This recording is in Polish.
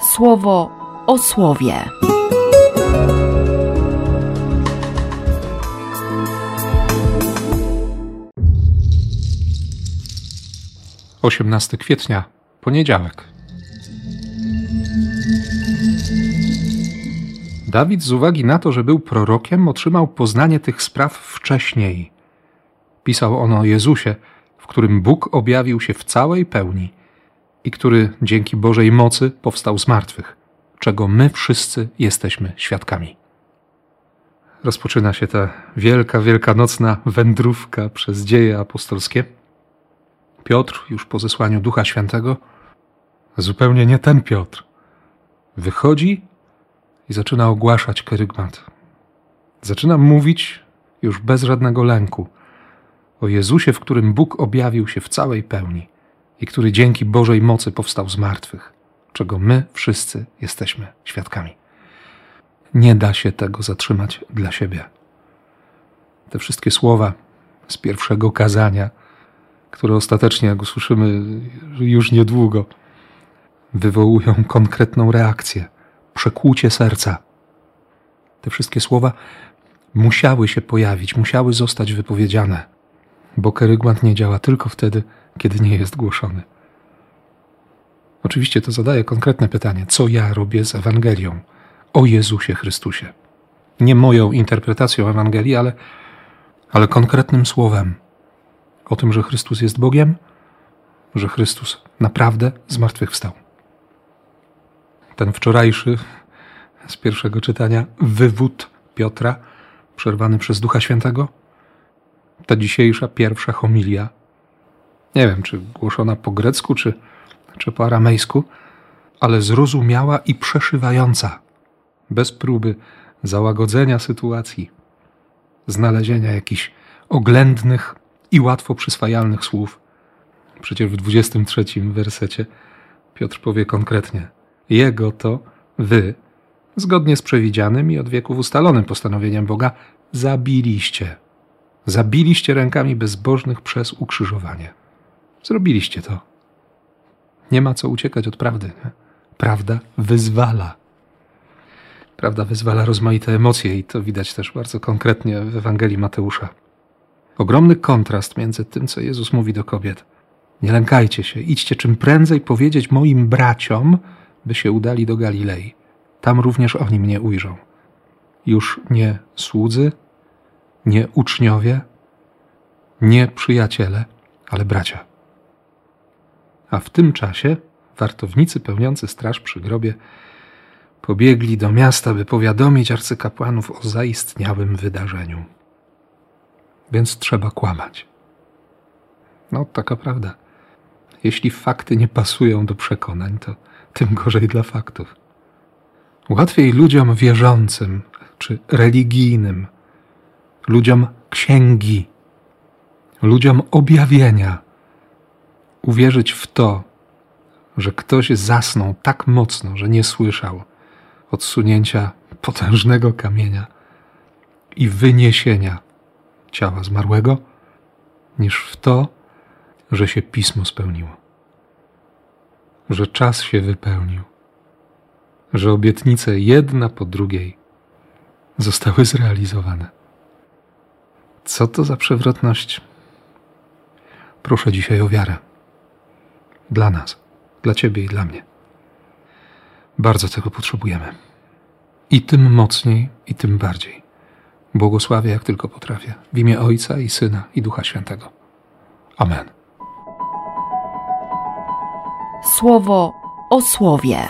słowo o słowie. Osiemnasty kwietnia, poniedziałek. Dawid z uwagi na to, że był prorokiem, otrzymał poznanie tych spraw wcześniej. Pisał on o Jezusie, w którym Bóg objawił się w całej pełni i który dzięki Bożej mocy powstał z martwych, czego my wszyscy jesteśmy świadkami. Rozpoczyna się ta wielka, wielkanocna wędrówka przez dzieje apostolskie. Piotr, już po zesłaniu Ducha Świętego, zupełnie nie ten Piotr, wychodzi i zaczyna ogłaszać kerygmat. Zaczyna mówić już bez żadnego lęku o Jezusie, w którym Bóg objawił się w całej pełni i który dzięki Bożej mocy powstał z martwych, czego my wszyscy jesteśmy świadkami. Nie da się tego zatrzymać dla siebie. Te wszystkie słowa z pierwszego kazania, które ostatecznie, jak usłyszymy już niedługo, wywołują konkretną reakcję, przekłucie serca. Te wszystkie słowa musiały się pojawić, musiały zostać wypowiedziane, bo kerygmat nie działa tylko wtedy, kiedy nie jest głoszony. Oczywiście to zadaje konkretne pytanie: co ja robię z Ewangelią o Jezusie Chrystusie? Nie moją interpretacją Ewangelii, ale, ale konkretnym słowem o tym, że Chrystus jest Bogiem, że Chrystus naprawdę zmartwychwstał. Ten wczorajszy z pierwszego czytania wywód Piotra, przerwany przez Ducha Świętego, ta dzisiejsza pierwsza homilia nie wiem, czy głoszona po grecku, czy, czy po aramejsku, ale zrozumiała i przeszywająca, bez próby załagodzenia sytuacji, znalezienia jakichś oględnych i łatwo przyswajalnych słów. Przecież w 23 wersecie Piotr powie konkretnie: Jego to wy, zgodnie z przewidzianym i od wieków ustalonym postanowieniem Boga, zabiliście. Zabiliście rękami bezbożnych przez ukrzyżowanie. Zrobiliście to. Nie ma co uciekać od prawdy. Nie? Prawda wyzwala. Prawda wyzwala rozmaite emocje i to widać też bardzo konkretnie w Ewangelii Mateusza. Ogromny kontrast między tym, co Jezus mówi do kobiet. Nie lękajcie się, idźcie czym prędzej powiedzieć moim braciom, by się udali do Galilei. Tam również oni mnie ujrzą. Już nie słudzy, nie uczniowie, nie przyjaciele, ale bracia. A w tym czasie wartownicy pełniący straż przy grobie pobiegli do miasta, by powiadomić arcykapłanów o zaistniałym wydarzeniu. Więc trzeba kłamać. No, taka prawda. Jeśli fakty nie pasują do przekonań, to tym gorzej dla faktów. Łatwiej ludziom wierzącym czy religijnym, ludziom księgi, ludziom objawienia uwierzyć w to, że ktoś zasnął tak mocno, że nie słyszał odsunięcia potężnego kamienia i wyniesienia ciała zmarłego, niż w to, że się pismo spełniło, że czas się wypełnił, że obietnice jedna po drugiej zostały zrealizowane. Co to za przewrotność? Proszę dzisiaj o wiarę dla nas, dla Ciebie i dla mnie. Bardzo tego potrzebujemy. I tym mocniej, i tym bardziej. Błogosławię jak tylko potrafię. W imię Ojca i Syna i Ducha Świętego. Amen. Słowo o słowie.